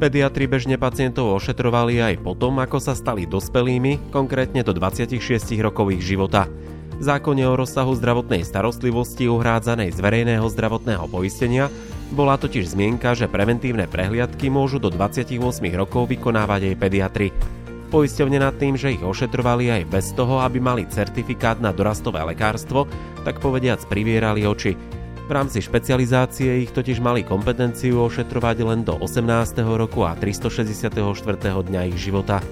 Pediatri bežne pacientov ošetrovali aj potom, ako sa stali dospelými, konkrétne do 26 rokov ich života. V zákone o rozsahu zdravotnej starostlivosti uhrádzanej z verejného zdravotného poistenia bola totiž zmienka, že preventívne prehliadky môžu do 28 rokov vykonávať aj pediatri. Poisťovne nad tým, že ich ošetrovali aj bez toho, aby mali certifikát na dorastové lekárstvo, tak povediac privierali oči. V rámci špecializácie ich totiž mali kompetenciu ošetrovať len do 18. roku a 364. dňa ich života.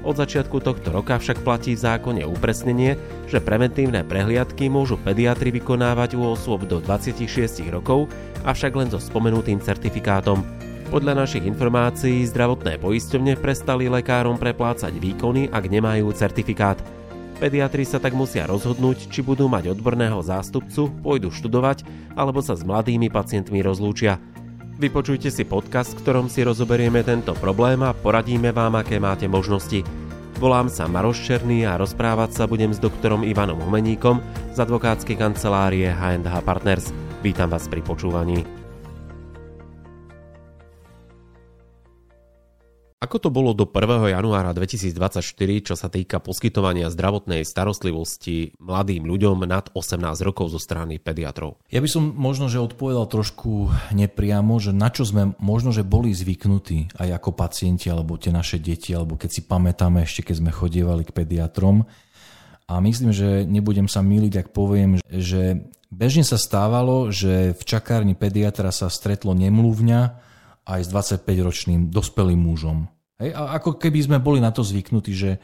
Od začiatku tohto roka však platí v zákone upresnenie, že preventívne prehliadky môžu pediatri vykonávať u osôb do 26 rokov, avšak len so spomenutým certifikátom. Podľa našich informácií zdravotné poisťovne prestali lekárom preplácať výkony, ak nemajú certifikát. Pediatri sa tak musia rozhodnúť, či budú mať odborného zástupcu, pôjdu študovať, alebo sa s mladými pacientmi rozlúčia. Vypočujte si podcast, v ktorom si rozoberieme tento problém a poradíme vám, aké máte možnosti. Volám sa Maroš Černý a rozprávať sa budem s doktorom Ivanom Humeníkom z advokátskej kancelárie H&H Partners. Vítam vás pri počúvaní. Ako to bolo do 1. januára 2024, čo sa týka poskytovania zdravotnej starostlivosti mladým ľuďom nad 18 rokov zo strany pediatrov? Ja by som možno, že odpovedal trošku nepriamo, že na čo sme možno, že boli zvyknutí aj ako pacienti, alebo tie naše deti, alebo keď si pamätáme ešte, keď sme chodievali k pediatrom. A myslím, že nebudem sa míliť, ak poviem, že bežne sa stávalo, že v čakárni pediatra sa stretlo nemluvňa aj s 25-ročným dospelým mužom. Hej, a ako keby sme boli na to zvyknutí, že,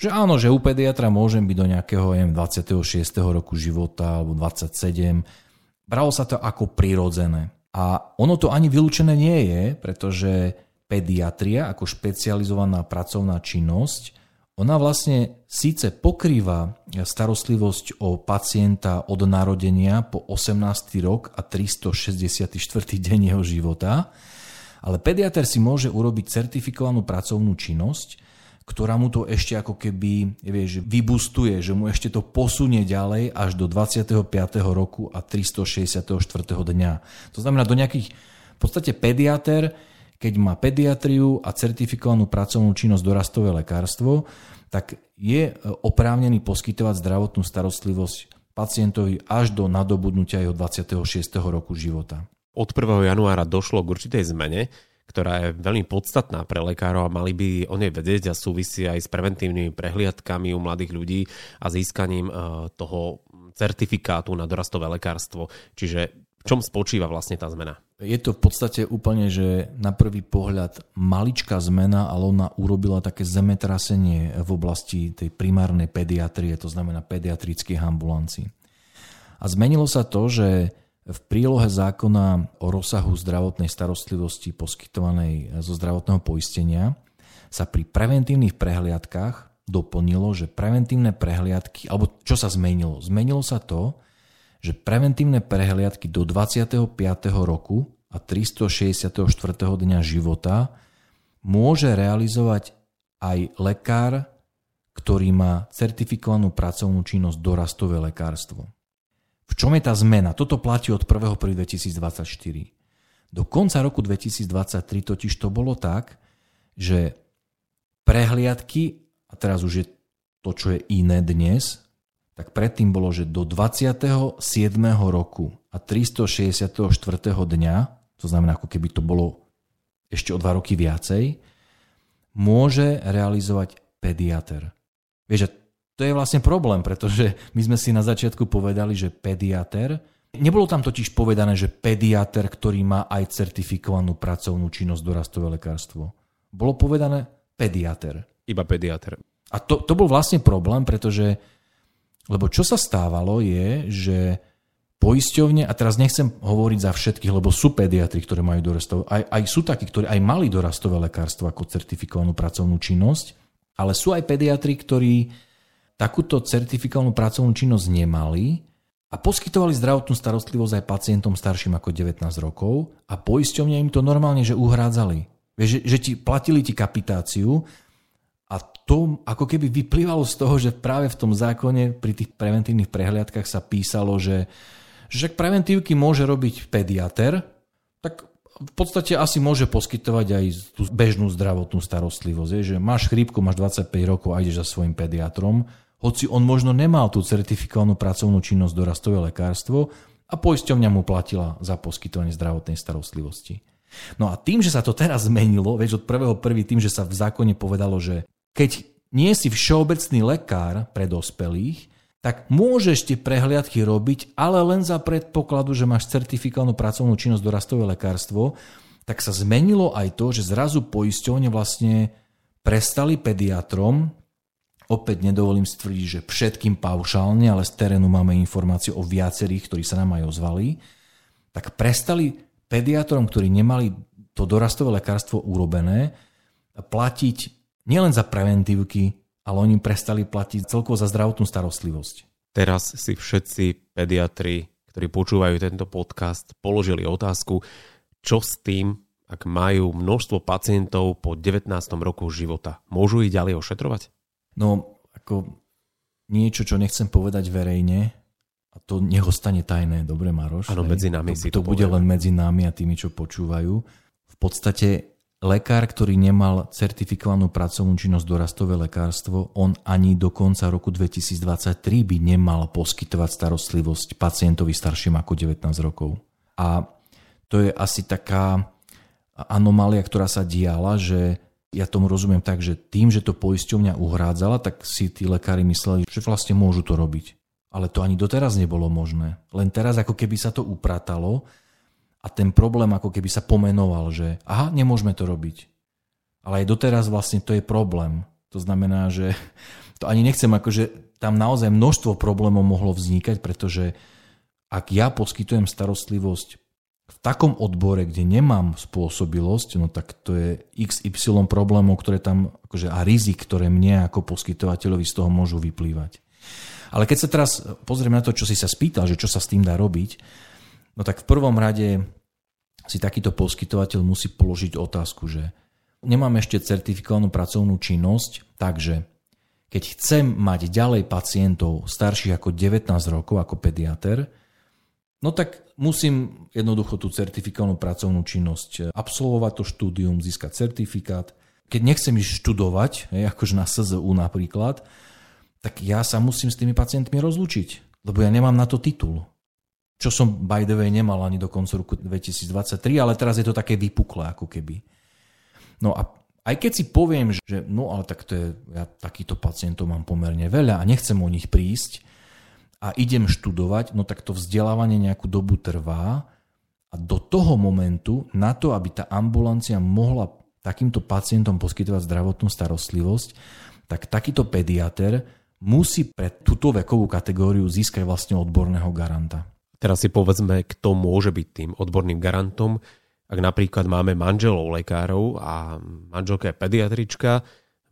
že áno, že u pediatra môžem byť do nejakého neviem, 26. roku života alebo 27. Bralo sa to ako prirodzené. A ono to ani vylúčené nie je, pretože pediatria ako špecializovaná pracovná činnosť, ona vlastne síce pokrýva starostlivosť o pacienta od narodenia po 18. rok a 364. deň jeho života, ale pediater si môže urobiť certifikovanú pracovnú činnosť, ktorá mu to ešte ako keby vieš, vybustuje, že mu ešte to posunie ďalej až do 25. roku a 364. dňa. To znamená do nejakých, v podstate pediater, keď má pediatriu a certifikovanú pracovnú činnosť dorastové lekárstvo, tak je oprávnený poskytovať zdravotnú starostlivosť pacientovi až do nadobudnutia jeho 26. roku života od 1. januára došlo k určitej zmene, ktorá je veľmi podstatná pre lekárov a mali by o nej vedieť a súvisí aj s preventívnymi prehliadkami u mladých ľudí a získaním e, toho certifikátu na dorastové lekárstvo. Čiže v čom spočíva vlastne tá zmena? Je to v podstate úplne, že na prvý pohľad maličká zmena, ale ona urobila také zemetrasenie v oblasti tej primárnej pediatrie, to znamená pediatrických ambulancií. A zmenilo sa to, že v prílohe zákona o rozsahu zdravotnej starostlivosti poskytovanej zo zdravotného poistenia sa pri preventívnych prehliadkách doplnilo, že preventívne prehliadky, alebo čo sa zmenilo? Zmenilo sa to, že preventívne prehliadky do 25. roku a 364. dňa života môže realizovať aj lekár, ktorý má certifikovanú pracovnú činnosť dorastové lekárstvo. V čom je tá zmena? Toto platí od 1.1.2024. Do konca roku 2023 totiž to bolo tak, že prehliadky, a teraz už je to, čo je iné dnes, tak predtým bolo, že do 27. roku a 364. dňa, to znamená ako keby to bolo ešte o dva roky viacej, môže realizovať pediater. Vieš, to je vlastne problém, pretože my sme si na začiatku povedali, že pediater, nebolo tam totiž povedané, že pediater, ktorý má aj certifikovanú pracovnú činnosť dorastové lekárstvo. Bolo povedané pediater. Iba pediater. A to, to bol vlastne problém, pretože, lebo čo sa stávalo je, že poisťovne, a teraz nechcem hovoriť za všetkých, lebo sú pediatri, ktorí majú dorastové, aj, aj sú takí, ktorí aj mali dorastové lekárstvo ako certifikovanú pracovnú činnosť, ale sú aj pediatri, ktorí takúto certifikovanú pracovnú činnosť nemali a poskytovali zdravotnú starostlivosť aj pacientom starším ako 19 rokov a poisťovne im to normálne že uhrádzali. Že, že ti platili ti kapitáciu a to ako keby vyplývalo z toho, že práve v tom zákone pri tých preventívnych prehliadkach sa písalo, že, že preventívky môže robiť pediater, tak v podstate asi môže poskytovať aj tú bežnú zdravotnú starostlivosť. Je, že máš chrípku, máš 25 rokov a ideš za svojim pediatrom, hoci on možno nemal tú certifikovanú pracovnú činnosť dorastové lekárstvo a poisťovňa mu platila za poskytovanie zdravotnej starostlivosti. No a tým, že sa to teraz zmenilo, vieš, od prvého prvý tým, že sa v zákone povedalo, že keď nie si všeobecný lekár pre dospelých, tak môžeš tie prehliadky robiť, ale len za predpokladu, že máš certifikovanú pracovnú činnosť dorastové lekárstvo, tak sa zmenilo aj to, že zrazu poisťovne vlastne prestali pediatrom, opäť nedovolím stvrdiť, že všetkým paušálne, ale z terénu máme informácie o viacerých, ktorí sa nám aj ozvali, tak prestali pediatrom, ktorí nemali to dorastové lekárstvo urobené, platiť nielen za preventívky, ale oni prestali platiť celkovo za zdravotnú starostlivosť. Teraz si všetci pediatri, ktorí počúvajú tento podcast, položili otázku, čo s tým, ak majú množstvo pacientov po 19. roku života. Môžu ich ďalej ošetrovať? No, ako niečo, čo nechcem povedať verejne, a to nech ostane tajné, dobre Maroš? Áno, medzi nami to, si to, to bude len medzi nami a tými, čo počúvajú. V podstate lekár, ktorý nemal certifikovanú pracovnú činnosť dorastové lekárstvo, on ani do konca roku 2023 by nemal poskytovať starostlivosť pacientovi starším ako 19 rokov. A to je asi taká anomália, ktorá sa diala, že ja tomu rozumiem tak, že tým, že to poisťovňa uhrádzala, tak si tí lekári mysleli, že vlastne môžu to robiť. Ale to ani doteraz nebolo možné. Len teraz ako keby sa to upratalo a ten problém ako keby sa pomenoval, že aha, nemôžeme to robiť. Ale aj doteraz vlastne to je problém. To znamená, že to ani nechcem, akože tam naozaj množstvo problémov mohlo vznikať, pretože ak ja poskytujem starostlivosť v takom odbore, kde nemám spôsobilosť, no tak to je XY problémov, ktoré tam, akože, a rizik, ktoré mne ako poskytovateľovi z toho môžu vyplývať. Ale keď sa teraz pozrieme na to, čo si sa spýtal, že čo sa s tým dá robiť, No tak v prvom rade si takýto poskytovateľ musí položiť otázku, že nemám ešte certifikovanú pracovnú činnosť, takže keď chcem mať ďalej pacientov starších ako 19 rokov ako pediater, no tak musím jednoducho tú certifikovanú pracovnú činnosť absolvovať to štúdium, získať certifikát. Keď nechcem ísť študovať, akože na SZU napríklad, tak ja sa musím s tými pacientmi rozlučiť, lebo ja nemám na to titul čo som by the way nemal ani do konca roku 2023, ale teraz je to také vypuklé ako keby. No a aj keď si poviem, že no ale tak to je, ja takýchto pacientov mám pomerne veľa a nechcem o nich prísť a idem študovať, no tak to vzdelávanie nejakú dobu trvá a do toho momentu, na to, aby tá ambulancia mohla takýmto pacientom poskytovať zdravotnú starostlivosť, tak takýto pediater musí pre túto vekovú kategóriu získať vlastne odborného garanta. Teraz si povedzme, kto môže byť tým odborným garantom. Ak napríklad máme manželov lekárov a manželka je pediatrička,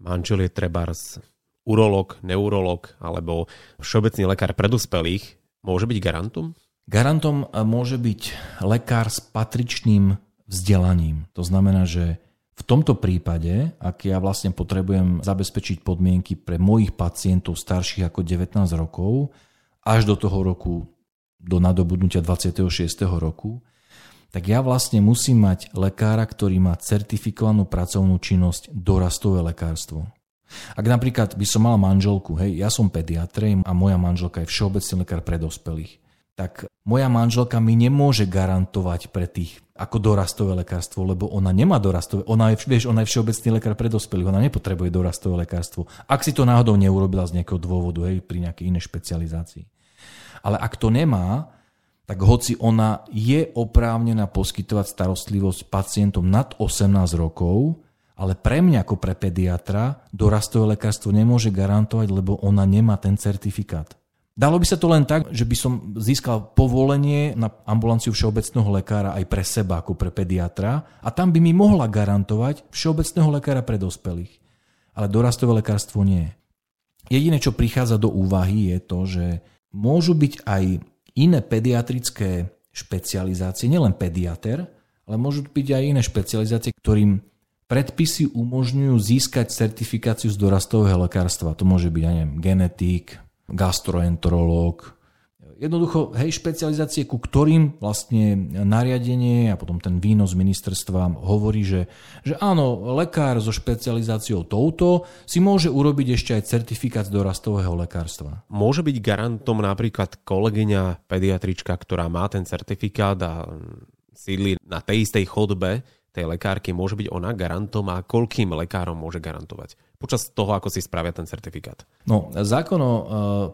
manžel je trebárs urolog, neurolog alebo všeobecný lekár predospelých, môže byť garantom? Garantom môže byť lekár s patričným vzdelaním. To znamená, že v tomto prípade, ak ja vlastne potrebujem zabezpečiť podmienky pre mojich pacientov starších ako 19 rokov, až do toho roku do nadobudnutia 26. roku, tak ja vlastne musím mať lekára, ktorý má certifikovanú pracovnú činnosť dorastové lekárstvo. Ak napríklad by som mal manželku, hej, ja som pediatr a moja manželka je všeobecný lekár pre dospelých, tak moja manželka mi nemôže garantovať pre tých ako dorastové lekárstvo, lebo ona nemá dorastové, ona je, vieš, ona je všeobecný lekár pre dospelých, ona nepotrebuje dorastové lekárstvo. Ak si to náhodou neurobila z nejakého dôvodu, hej, pri nejakej inej špecializácii. Ale ak to nemá, tak hoci ona je oprávnená poskytovať starostlivosť pacientom nad 18 rokov, ale pre mňa ako pre pediatra dorastové lekárstvo nemôže garantovať, lebo ona nemá ten certifikát. Dalo by sa to len tak, že by som získal povolenie na ambulanciu všeobecného lekára aj pre seba ako pre pediatra a tam by mi mohla garantovať všeobecného lekára pre dospelých. Ale dorastové lekárstvo nie. Jediné, čo prichádza do úvahy je to, že môžu byť aj iné pediatrické špecializácie, nielen pediater, ale môžu byť aj iné špecializácie, ktorým predpisy umožňujú získať certifikáciu z dorastového lekárstva. To môže byť, aj neviem, genetik, gastroenterológ, Jednoducho, hej, špecializácie, ku ktorým vlastne nariadenie a potom ten výnos ministerstva hovorí, že, že áno, lekár so špecializáciou touto si môže urobiť ešte aj certifikát z dorastového lekárstva. Môže byť garantom napríklad kolegyňa pediatrička, ktorá má ten certifikát a sídli na tej istej chodbe tej lekárky, môže byť ona garantom a koľkým lekárom môže garantovať? počas toho, ako si spravia ten certifikát? No, zákon o e,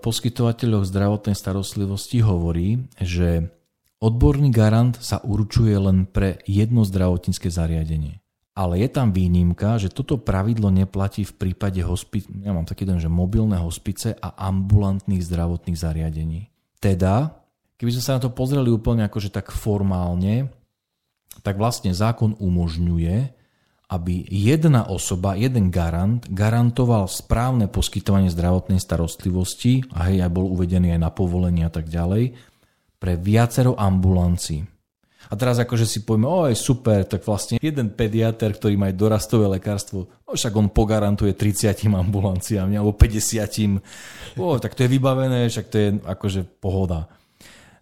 poskytovateľoch zdravotnej starostlivosti hovorí, že odborný garant sa určuje len pre jedno zdravotnícke zariadenie. Ale je tam výnimka, že toto pravidlo neplatí v prípade hospi- ja mám taký den, že mobilné hospice a ambulantných zdravotných zariadení. Teda, keby sme sa na to pozreli úplne akože tak formálne, tak vlastne zákon umožňuje, aby jedna osoba, jeden garant, garantoval správne poskytovanie zdravotnej starostlivosti a hej, aj bol uvedený aj na povolenie a tak ďalej, pre viacero ambulancií. A teraz akože si povieme, oj super, tak vlastne jeden pediater, ktorý má dorastové lekárstvo, no však on pogarantuje 30 ambulanciám alebo 50. O, tak to je vybavené, však to je akože pohoda.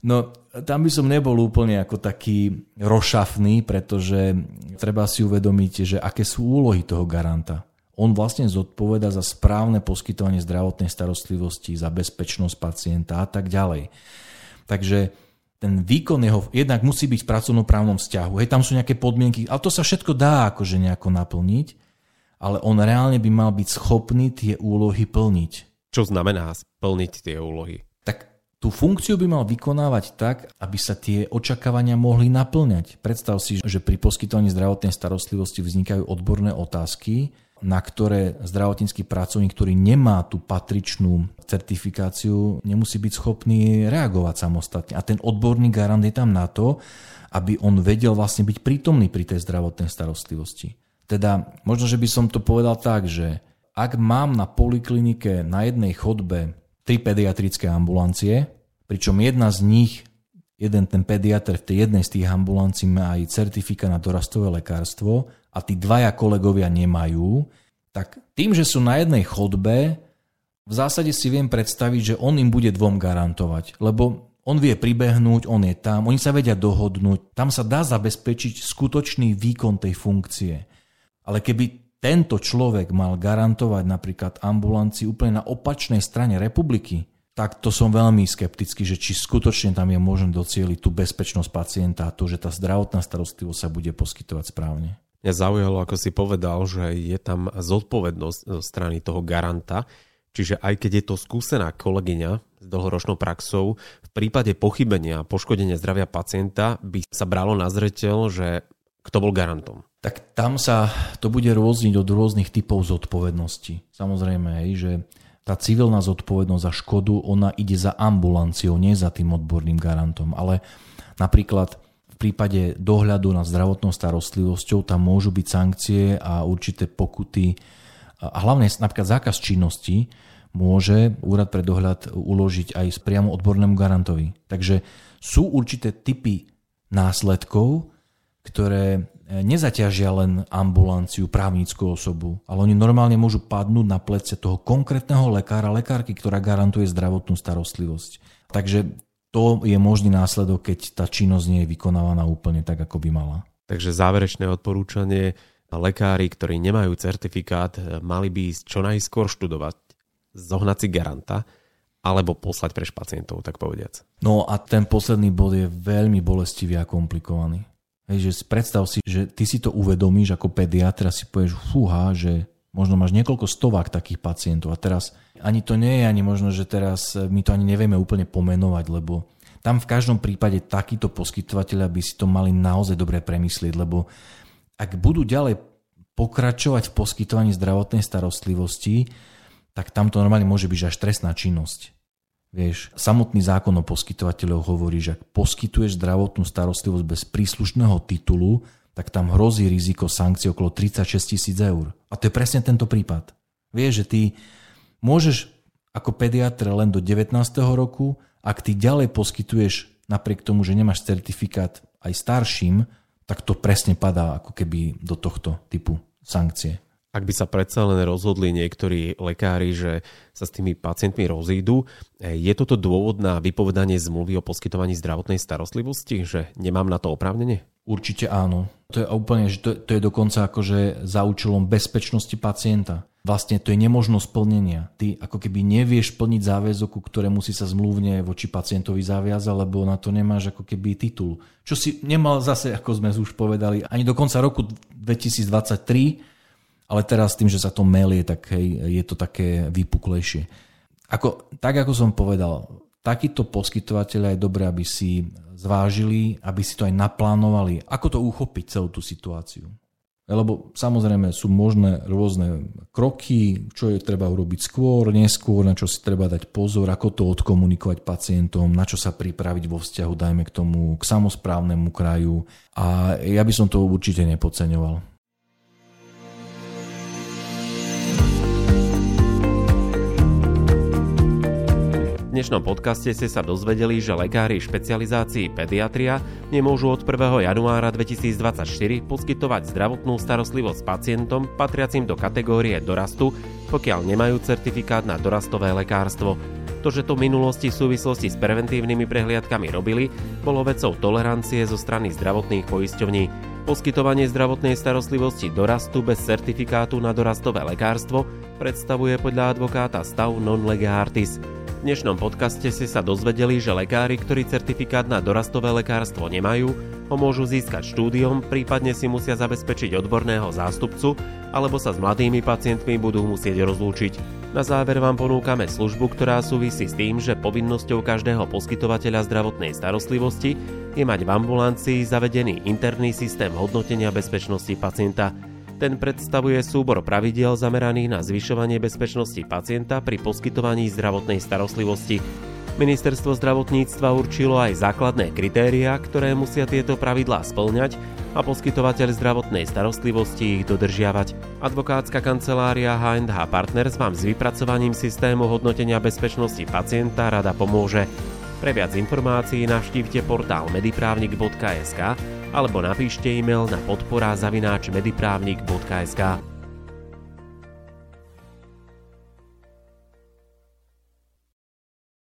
No tam by som nebol úplne ako taký rošafný, pretože treba si uvedomiť, že aké sú úlohy toho garanta. On vlastne zodpoveda za správne poskytovanie zdravotnej starostlivosti, za bezpečnosť pacienta a tak ďalej. Takže ten výkon jeho jednak musí byť v pracovnoprávnom vzťahu. Hej, tam sú nejaké podmienky, ale to sa všetko dá akože nejako naplniť, ale on reálne by mal byť schopný tie úlohy plniť. Čo znamená splniť tie úlohy? Tú funkciu by mal vykonávať tak, aby sa tie očakávania mohli naplňať. Predstav si, že pri poskytovaní zdravotnej starostlivosti vznikajú odborné otázky, na ktoré zdravotnícky pracovník, ktorý nemá tú patričnú certifikáciu, nemusí byť schopný reagovať samostatne. A ten odborný garant je tam na to, aby on vedel vlastne byť prítomný pri tej zdravotnej starostlivosti. Teda možno, že by som to povedal tak, že ak mám na poliklinike na jednej chodbe tri pediatrické ambulancie, pričom jedna z nich, jeden ten pediatr v tej jednej z tých ambulancií má aj certifikát na dorastové lekárstvo a tí dvaja kolegovia nemajú, tak tým, že sú na jednej chodbe, v zásade si viem predstaviť, že on im bude dvom garantovať, lebo on vie pribehnúť, on je tam, oni sa vedia dohodnúť, tam sa dá zabezpečiť skutočný výkon tej funkcie. Ale keby tento človek mal garantovať napríklad ambulancii úplne na opačnej strane republiky, tak to som veľmi skeptický, že či skutočne tam je možné docieliť tú bezpečnosť pacienta a to, že tá zdravotná starostlivosť sa bude poskytovať správne. Mňa zaujalo, ako si povedal, že je tam zodpovednosť zo strany toho garanta, čiže aj keď je to skúsená kolegyňa s dlhoročnou praxou, v prípade pochybenia a poškodenia zdravia pacienta by sa bralo na zreteľ, že kto bol garantom tak tam sa to bude rôzniť od rôznych typov zodpovednosti. Samozrejme, hej, že tá civilná zodpovednosť za škodu, ona ide za ambulanciou, nie za tým odborným garantom. Ale napríklad v prípade dohľadu nad zdravotnou starostlivosťou tam môžu byť sankcie a určité pokuty a hlavne napríklad zákaz činnosti môže úrad pre dohľad uložiť aj priamo odbornému garantovi. Takže sú určité typy následkov, ktoré nezaťažia len ambulanciu, právnickú osobu, ale oni normálne môžu padnúť na plece toho konkrétneho lekára, lekárky, ktorá garantuje zdravotnú starostlivosť. Takže to je možný následok, keď tá činnosť nie je vykonávaná úplne tak, ako by mala. Takže záverečné odporúčanie, lekári, ktorí nemajú certifikát, mali by ísť čo najskôr študovať, zohnať si garanta, alebo poslať preš pacientov, tak povediac. No a ten posledný bod je veľmi bolestivý a komplikovaný. Hej, že predstav si, že ty si to uvedomíš ako pediatr a si povieš, fúha, že možno máš niekoľko stovák takých pacientov a teraz ani to nie je, ani možno, že teraz my to ani nevieme úplne pomenovať, lebo tam v každom prípade takíto poskytovateľia by si to mali naozaj dobre premyslieť, lebo ak budú ďalej pokračovať v poskytovaní zdravotnej starostlivosti, tak tam to normálne môže byť až trestná činnosť. Vieš, samotný zákon o poskytovateľov hovorí, že ak poskytuješ zdravotnú starostlivosť bez príslušného titulu, tak tam hrozí riziko sankcií okolo 36 tisíc eur. A to je presne tento prípad. Vieš, že ty môžeš ako pediatr len do 19. roku, ak ty ďalej poskytuješ napriek tomu, že nemáš certifikát aj starším, tak to presne padá ako keby do tohto typu sankcie. Ak by sa predsa len rozhodli niektorí lekári, že sa s tými pacientmi rozídu, je toto dôvod na vypovedanie zmluvy o poskytovaní zdravotnej starostlivosti, že nemám na to oprávnenie? Určite áno. To je úplne, že to, to je dokonca akože za účelom bezpečnosti pacienta. Vlastne to je nemožnosť plnenia. Ty ako keby nevieš plniť záväzok, ktorému si sa zmluvne voči pacientovi zaviazal, lebo na to nemáš ako keby titul. Čo si nemal zase, ako sme už povedali, ani do konca roku 2023, ale teraz tým, že sa to melie, tak hej, je to také vypuklejšie. Ako, tak ako som povedal, takíto poskytovateľia je dobré, aby si zvážili, aby si to aj naplánovali, ako to uchopiť celú tú situáciu. Lebo samozrejme sú možné rôzne kroky, čo je treba urobiť skôr, neskôr, na čo si treba dať pozor, ako to odkomunikovať pacientom, na čo sa pripraviť vo vzťahu, dajme k tomu, k samozprávnemu kraju. A ja by som to určite nepodceňoval. Dnešnom podcaste ste sa dozvedeli, že lekári špecializácií pediatria nemôžu od 1. januára 2024 poskytovať zdravotnú starostlivosť pacientom patriacim do kategórie dorastu, pokiaľ nemajú certifikát na dorastové lekárstvo. To, že to v minulosti v súvislosti s preventívnymi prehliadkami robili, bolo vecou tolerancie zo strany zdravotných poisťovní. Poskytovanie zdravotnej starostlivosti dorastu bez certifikátu na dorastové lekárstvo predstavuje podľa advokáta stav non lega artis. Dnešnom podcaste ste sa dozvedeli, že lekári, ktorí certifikát na dorastové lekárstvo nemajú, ho môžu získať štúdiom, prípadne si musia zabezpečiť odborného zástupcu, alebo sa s mladými pacientmi budú musieť rozlúčiť. Na záver vám ponúkame službu, ktorá súvisí s tým, že povinnosťou každého poskytovateľa zdravotnej starostlivosti je mať v ambulancii zavedený interný systém hodnotenia bezpečnosti pacienta – ten predstavuje súbor pravidiel zameraných na zvyšovanie bezpečnosti pacienta pri poskytovaní zdravotnej starostlivosti. Ministerstvo zdravotníctva určilo aj základné kritériá, ktoré musia tieto pravidlá splňať a poskytovateľ zdravotnej starostlivosti ich dodržiavať. Advokátska kancelária H&H Partners vám s vypracovaním systému hodnotenia bezpečnosti pacienta rada pomôže. Pre viac informácií navštívte portál mediprávnik.sk alebo napíšte e-mail na podpora zavináč mediprávnik.sk.